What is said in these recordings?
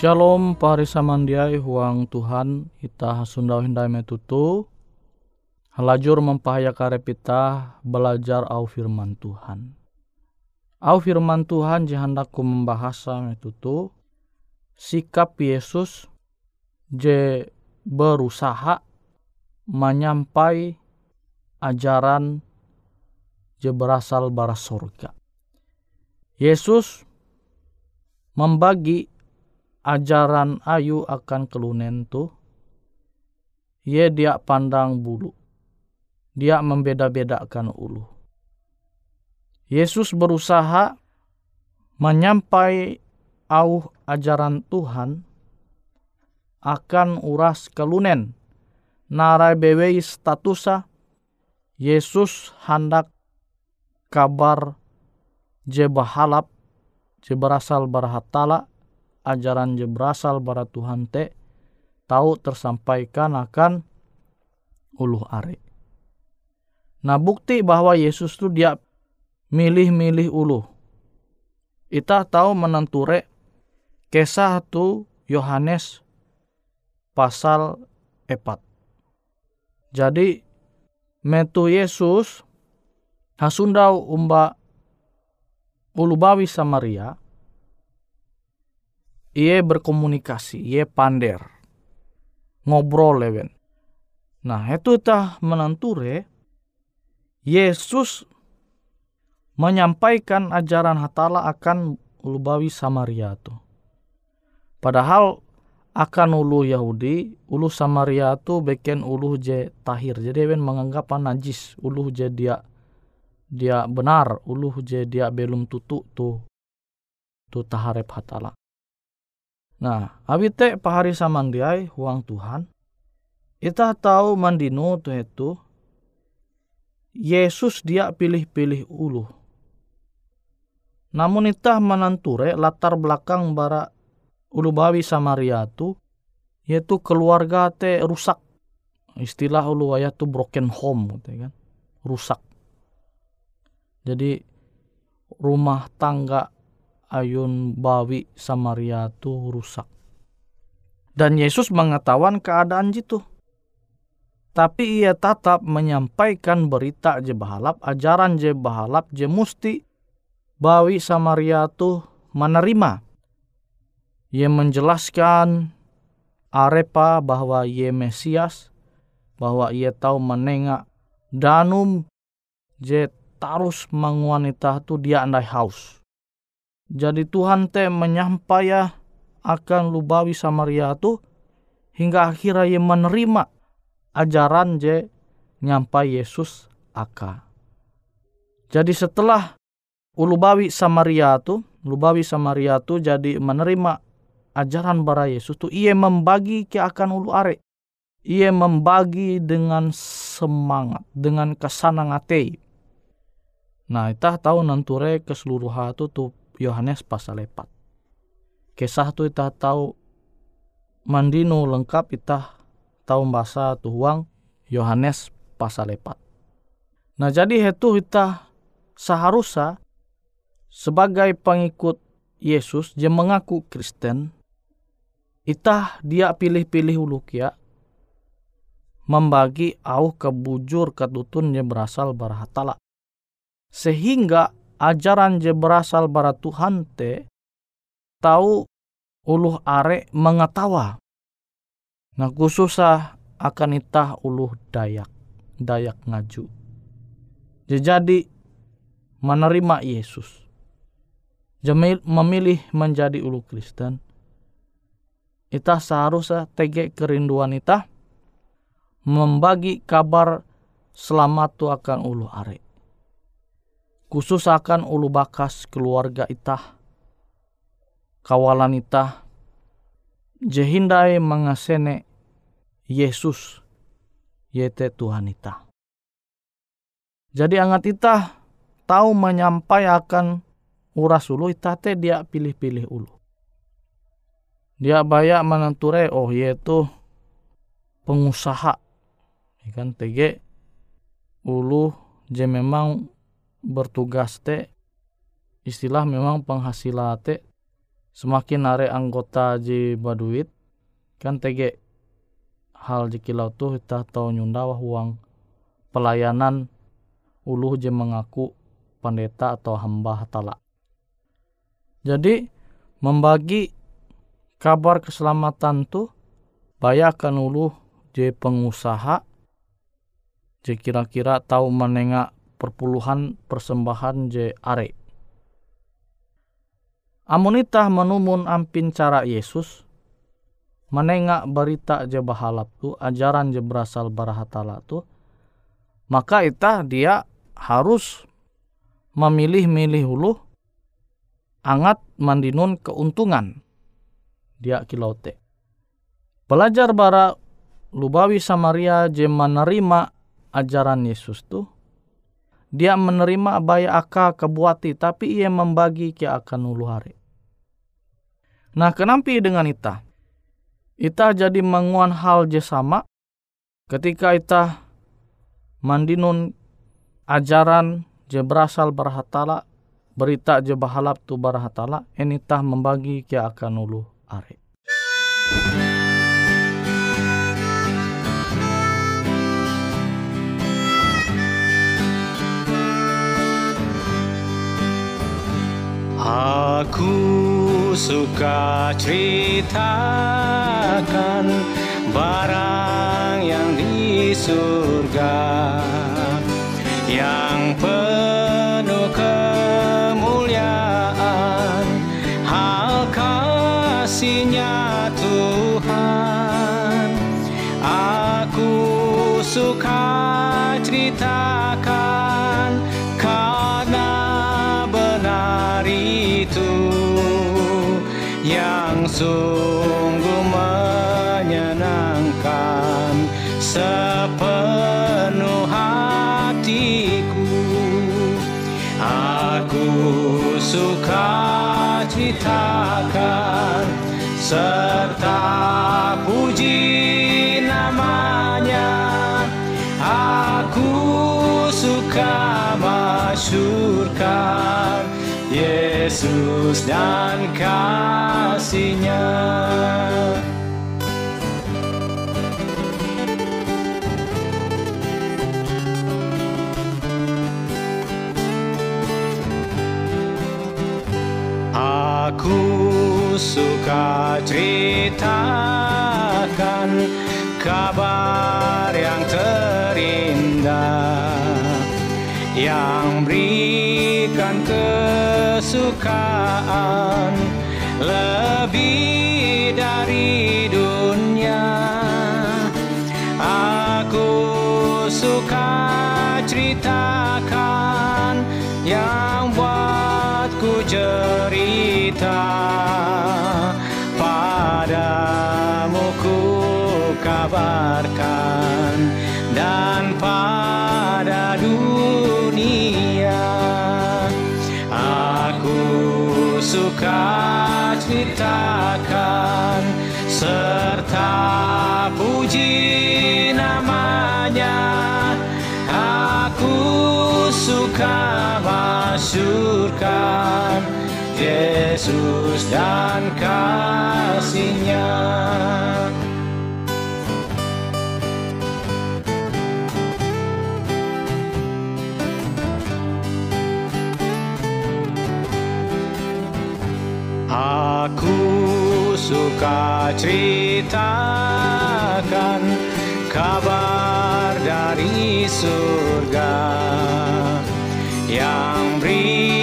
Shalom pari samandiai huang Tuhan ita sundau hindai metutu halajur mempahaya karepita belajar au firman Tuhan. Au firman Tuhan jihandaku membahasa metutu sikap Yesus je berusaha menyampai ajaran je berasal bara surga. Yesus membagi ajaran ayu akan kelunen tu ye dia pandang bulu. Dia membeda-bedakan ulu. Yesus berusaha menyampai au ajaran Tuhan akan uras kelunen. Narai bewei statusa Yesus hendak kabar je bahalap je berasal barahatala ajaran je berasal bara Tuhan te tahu tersampaikan akan uluh are. Nah bukti bahwa Yesus tu dia milih-milih uluh. Ita tahu menenture kisah tu Yohanes pasal 4. Jadi metu Yesus hasundau umba ulubawi Samaria ia berkomunikasi, ia pander, ngobrol lewen. Nah itu tah menenture Yesus menyampaikan ajaran hatala akan ulubawi Samaria tu. Padahal akan ulu Yahudi, ulu Samaria tu beken ulu je tahir. Jadi ben menganggap najis ulu je dia dia benar, ulu je dia belum tutu tu tu taharep hatala. Nah, abite pahari samandiai huang Tuhan. Ita tahu mandino tu itu Yesus dia pilih-pilih ulu. Namun itah menanture latar belakang bara ulu bawi Samaria tu yaitu keluarga te rusak. Istilah ulu ayat tu broken home gitu kan. Rusak. Jadi rumah tangga ayun bawi Samaria tu rusak. Dan Yesus mengetahuan keadaan jitu tapi ia tetap menyampaikan berita je bahalap, ajaran je bahalap, je musti bawi Samaria tu menerima. Ia menjelaskan arepa bahwa ia Mesias, bahwa ia tahu menengak danum je tarus menguanita tu dia andai haus. Jadi Tuhan te menyampaikan akan lubawi Samaria tu hingga akhirnya ia menerima ajaran je nyampai Yesus aka. Jadi setelah Ulubawi Samaria tu, Ulubawi Samaria tu jadi menerima ajaran bara Yesus tu, ia membagi ke akan ulu are. Ia membagi dengan semangat, dengan kesanang atei. Nah, itah tahu nanture keseluruhan tu tu Yohanes pasal lepat. Kisah tu itah tahu mandino lengkap itah tahu bahasa tuhuang Yohanes pasal 4. Nah jadi itu kita seharusnya sebagai pengikut Yesus yang mengaku Kristen, itah dia pilih-pilih uluk ya membagi au kebujur ketutun yang berasal barahatala. Sehingga ajaran je berasal bara Tuhan te tahu uluh are mengetawa Nah khususah akan itah uluh dayak, dayak ngaju. Jadi menerima Yesus. Memilih menjadi ulu Kristen. Itah seharusnya tege kerinduan itah membagi kabar selamat tu akan ulu are. Khusus akan ulu bakas keluarga itah. Kawalan itah. Jehindai mengasene Yesus yaitu Tuhan kita. Jadi angat kita tahu menyampaikan uras ulu ita te dia pilih-pilih ulu. Dia banyak menenture oh yaitu pengusaha. Ikan tege ulu je memang bertugas te istilah memang penghasilan te semakin are anggota je baduit kan tege hal jikilau tu kita tahu nyundawa uang pelayanan uluh je mengaku pendeta atau hamba hatala. Jadi membagi kabar keselamatan tu bayakan uluh je pengusaha je kira-kira tahu menengak perpuluhan persembahan je are. Amunitah menumun ampin cara Yesus, menengak berita je bahalap tu, ajaran je berasal barahatala tu, maka ita dia harus memilih-milih hulu angat mandinun keuntungan. Dia kilaute. Pelajar bara Lubawi Samaria je menerima ajaran Yesus tuh dia menerima baya aka kebuati tapi ia membagi ke akan ulu hari. Nah kenapa dengan ita? Ita jadi menguan hal je sama ketika ita mandinun ajaran je berasal berhatala berita je bahalap tu berhatala enitah membagi ke akan ulu. Aku suka ceritakan barang yang di surga. Yang penuh serta puji namanya aku suka masyurkan Yesus dan kasihnya suka ceritakan kabar yang terindah yang berikan kesukaan lebih dari dunia. Cerita padamu ku kabarkan dan pada dunia aku suka ceritakan serta puji namanya. Aku suka masyurkan Yesus dan kasihnya. Aku suka ceritakan kabar dari surga yang berikan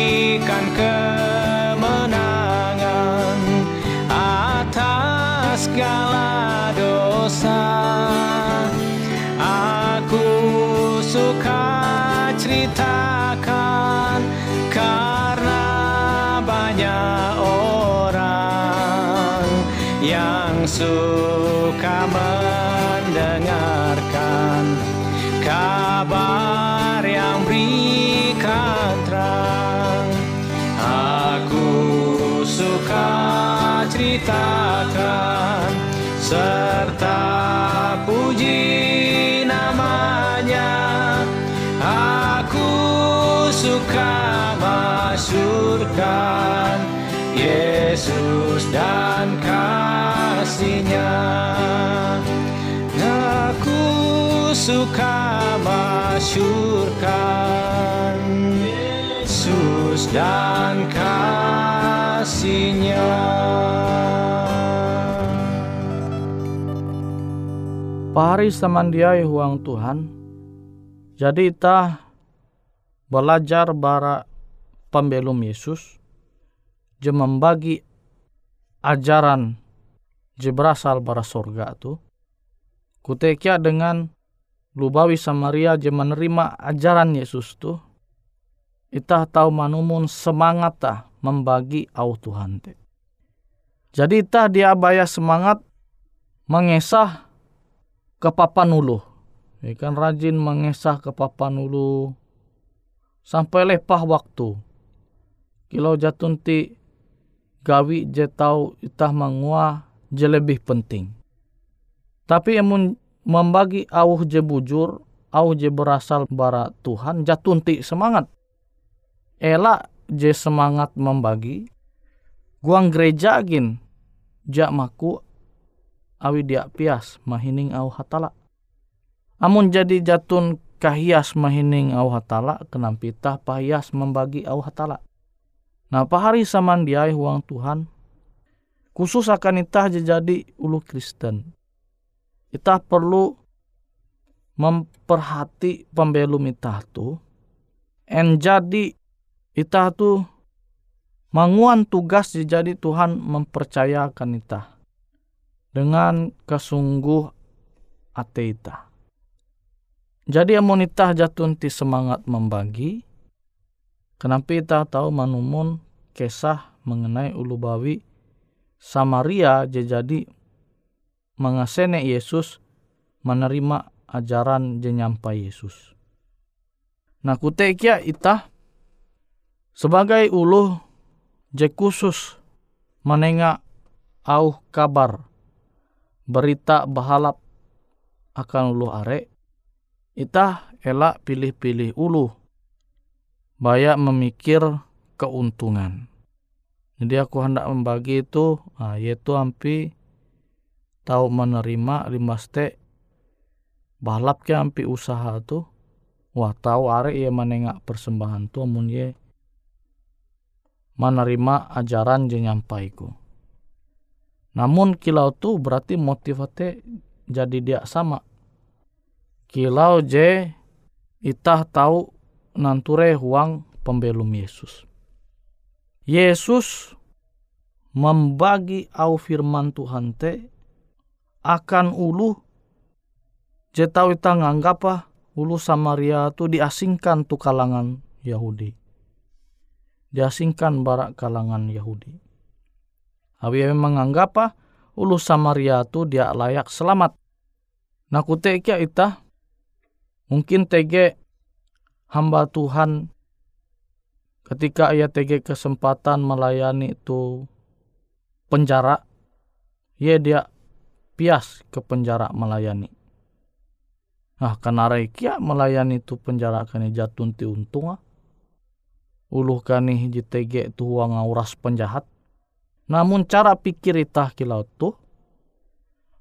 suka mendengarkan kabar yang berikan terang. Aku suka ceritakan serta puji namanya. Aku suka masyurkan suka masyurkan Yesus dan kasihnya. Pahari samandiai huang Tuhan. Jadi ita belajar bara pembelum Yesus je membagi ajaran je berasal bara sorga tu kutekia dengan lubawi Samaria je menerima ajaran Yesus tuh itah tahu manumun semangat tah membagi au Tuhan te. Jadi itah dia baya semangat mengesah ke papan ulu. Ikan rajin mengesah ke papan ulu sampai lepah waktu. Kilau jatun ti gawi je tau itah mengua je lebih penting. Tapi emun membagi awuh je bujur, awuh je berasal bara Tuhan, jatunti semangat. Ela je semangat membagi, guang gereja gin, jak maku awi dia pias mahining au hatala. Amun jadi jatun kahias mahining au hatala, kenampita pahias membagi au hatala. Nah pahari saman diai huang Tuhan, khusus akan itah jadi ulu Kristen kita perlu memperhati pembelum kita tu en jadi kita tu manguan tugas jadi Tuhan mempercayakan kita dengan kesungguh ate. Jadi amonita jatun ti semangat membagi, kenapa kita tahu manumun kisah mengenai ulu bawi Samaria jadi mengasene Yesus menerima ajaran jenyampai Yesus. Nah kutekia ita sebagai ulu je khusus menengah au kabar berita bahalap akan ulu are ita elak pilih-pilih ulu banyak memikir keuntungan. Jadi aku hendak membagi itu, nah, yaitu ampi tahu menerima limaste balap ke ampi usaha tu. Wah tahu are ia menengak persembahan tu amun ye menerima ajaran je nyampaiku namun kilau tu berarti motivate jadi dia sama. Kilau je itah tahu nanture huang pembelum Yesus. Yesus membagi au firman Tuhan te akan ulu jetau ita nganggap ah ulu Samaria tu diasingkan tu kalangan Yahudi. Diasingkan barak kalangan Yahudi. Abi memang menganggap ah ulu Samaria tu dia layak selamat. Nah kuteka ita mungkin tege hamba Tuhan ketika ia tege kesempatan melayani itu penjara, ya dia pias ke penjara melayani. Nah, karena rekia melayani tu penjara kani jatun ti untung ah. Uluh kani jitege tu uang auras penjahat. Namun cara pikir itah kilau tu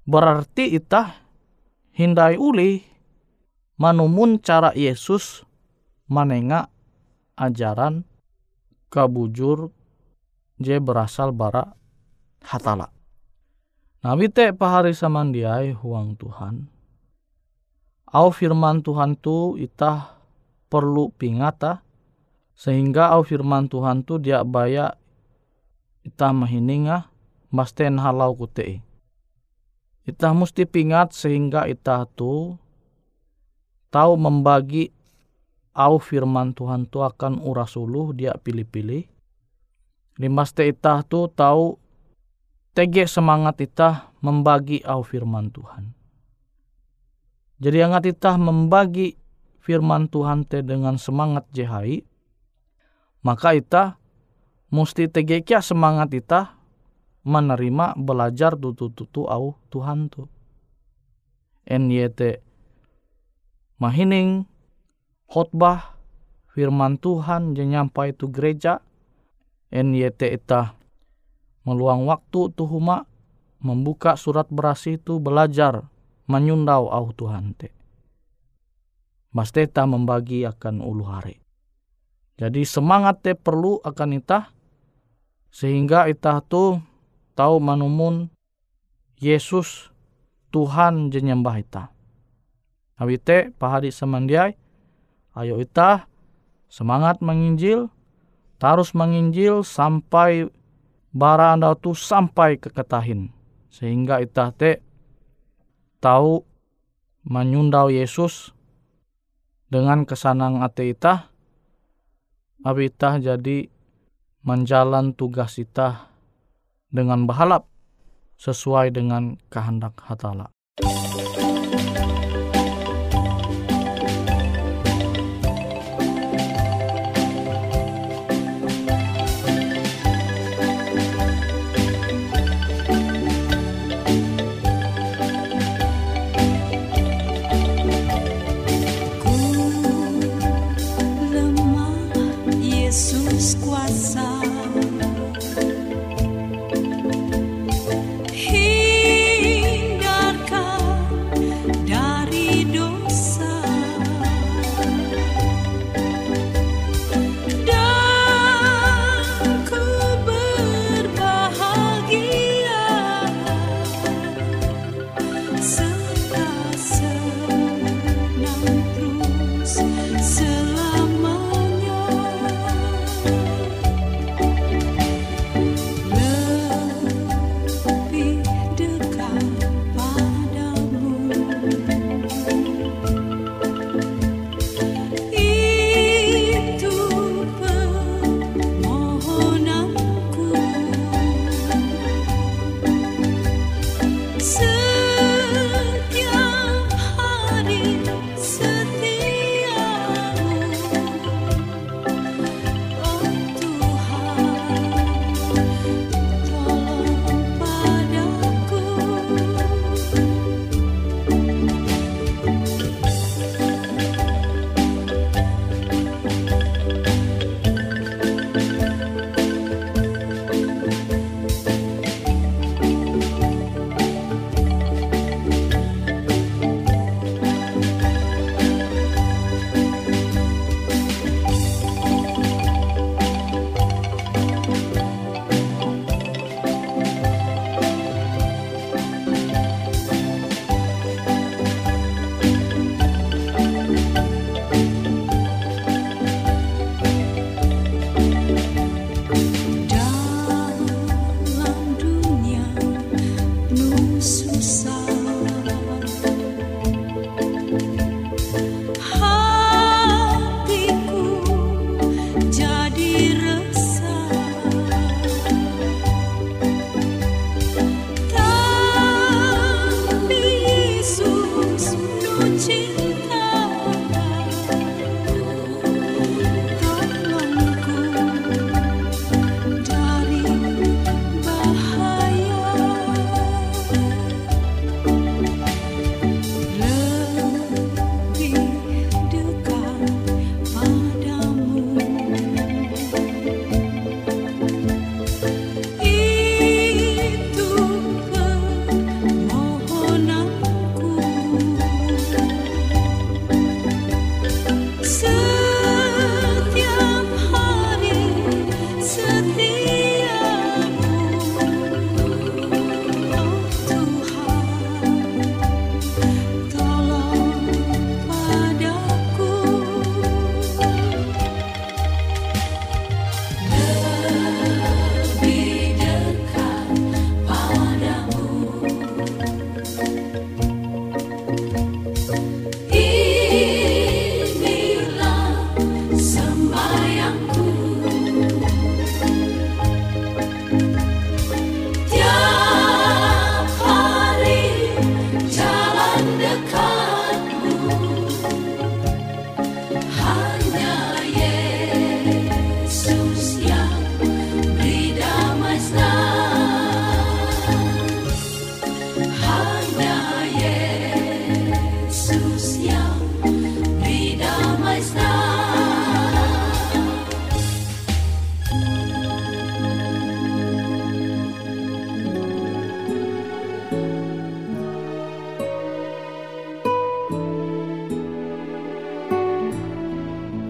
berarti itah hindai uli manumun cara Yesus manenga ajaran kabujur je berasal bara hatala. Nabi te pahari samandiai huang Tuhan. Au firman Tuhan tu itah perlu pingata sehingga au firman Tuhan tu dia baya itah mahininga masten halau kutei. Itah mesti pingat sehingga itah tu tahu membagi au firman Tuhan tu akan urasuluh dia pilih-pilih. Limaste itah tu tahu tege semangat kita membagi au firman Tuhan. Jadi yang kita membagi firman Tuhan te dengan semangat jehai, maka kita mesti tege kia semangat kita menerima belajar tutu-tutu au Tuhan tu. NYT mahining khotbah firman Tuhan yang nyampai itu gereja NYT itah meluang waktu tu huma membuka surat berasi itu belajar menyundau au Tuhan te. Masteta membagi akan ulu hari. Jadi semangat te perlu akan itah sehingga itah tu tahu manumun Yesus Tuhan jenyembah itah. Abi te pahadi semandiai ayo itah semangat menginjil terus menginjil sampai bara anda tu sampai ke ketahin sehingga itah te tahu menyundau Yesus dengan kesanang ate itah abi itah jadi menjalan tugas itah dengan bahalap sesuai dengan kehendak hatala.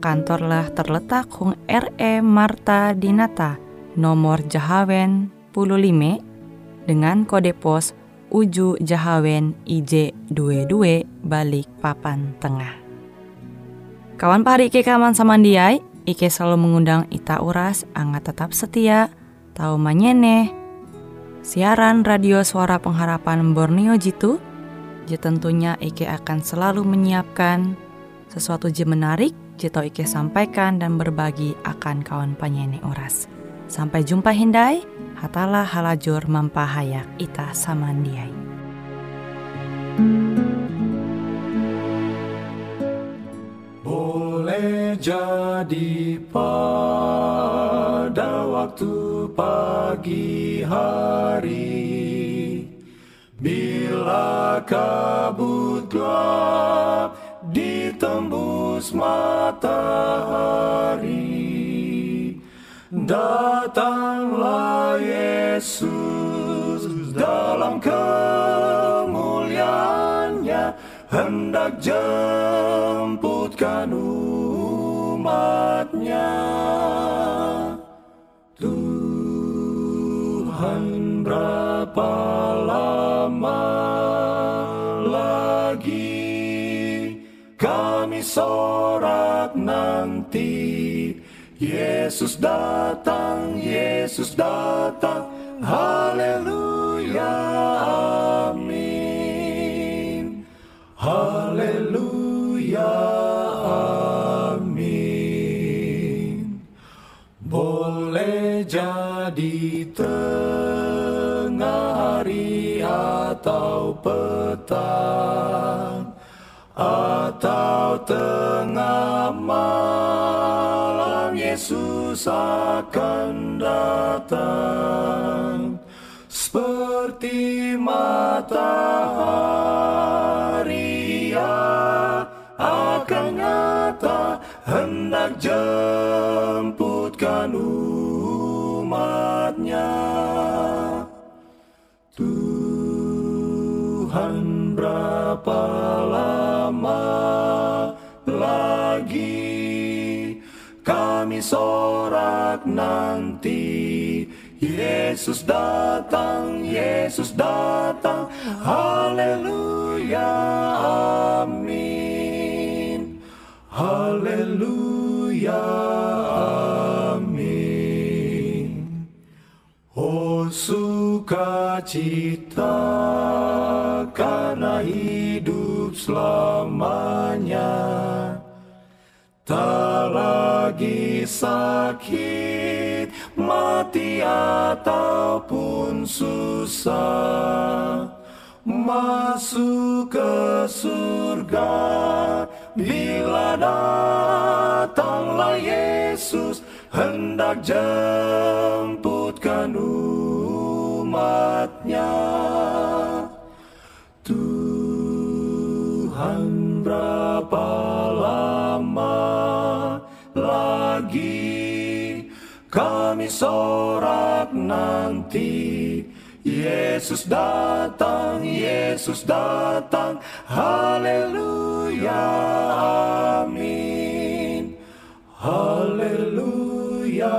kantorlah terletak Hung RE Marta Dinata, nomor Jahawen 15 dengan kode pos Uju Jahawen IJ 22 balik papan tengah. Kawan pahari Ike kaman samandiai, Ike selalu mengundang Ita Uras, angga tetap setia, tahu manyene, siaran radio suara pengharapan Borneo Jitu, je tentunya Ike akan selalu menyiapkan sesuatu je menarik, jito Ike sampaikan dan berbagi akan kawan penyanyi oras. Sampai jumpa Hindai, hatalah halajur mempahayak ita samandiai. Boleh jadi pada waktu pagi hari Bila kabut gelap ditembus matahari. Datanglah Yesus dalam kemuliaannya. Hendak jemputkan umatnya. Tuhan berapa lama sorak nanti. Yesus datang, Yesus datang. Haleluya, amin. Haleluya, amin. Boleh jadi tengah hari atau petang Atau tengah malam Yesus akan datang. Seperti matahari sorak nanti. Yesus datang, Yesus datang, haleluya, amin, haleluya, amin. Oh sukacita karena hidup selamanya. Tak lagi sakit, mati ataupun susah. Masuk ke surga Bila datanglah Yesus Hendak jemputkan umatnya kami sorak nanti. Yesus datang, Yesus datang, haleluya, amin, haleluya.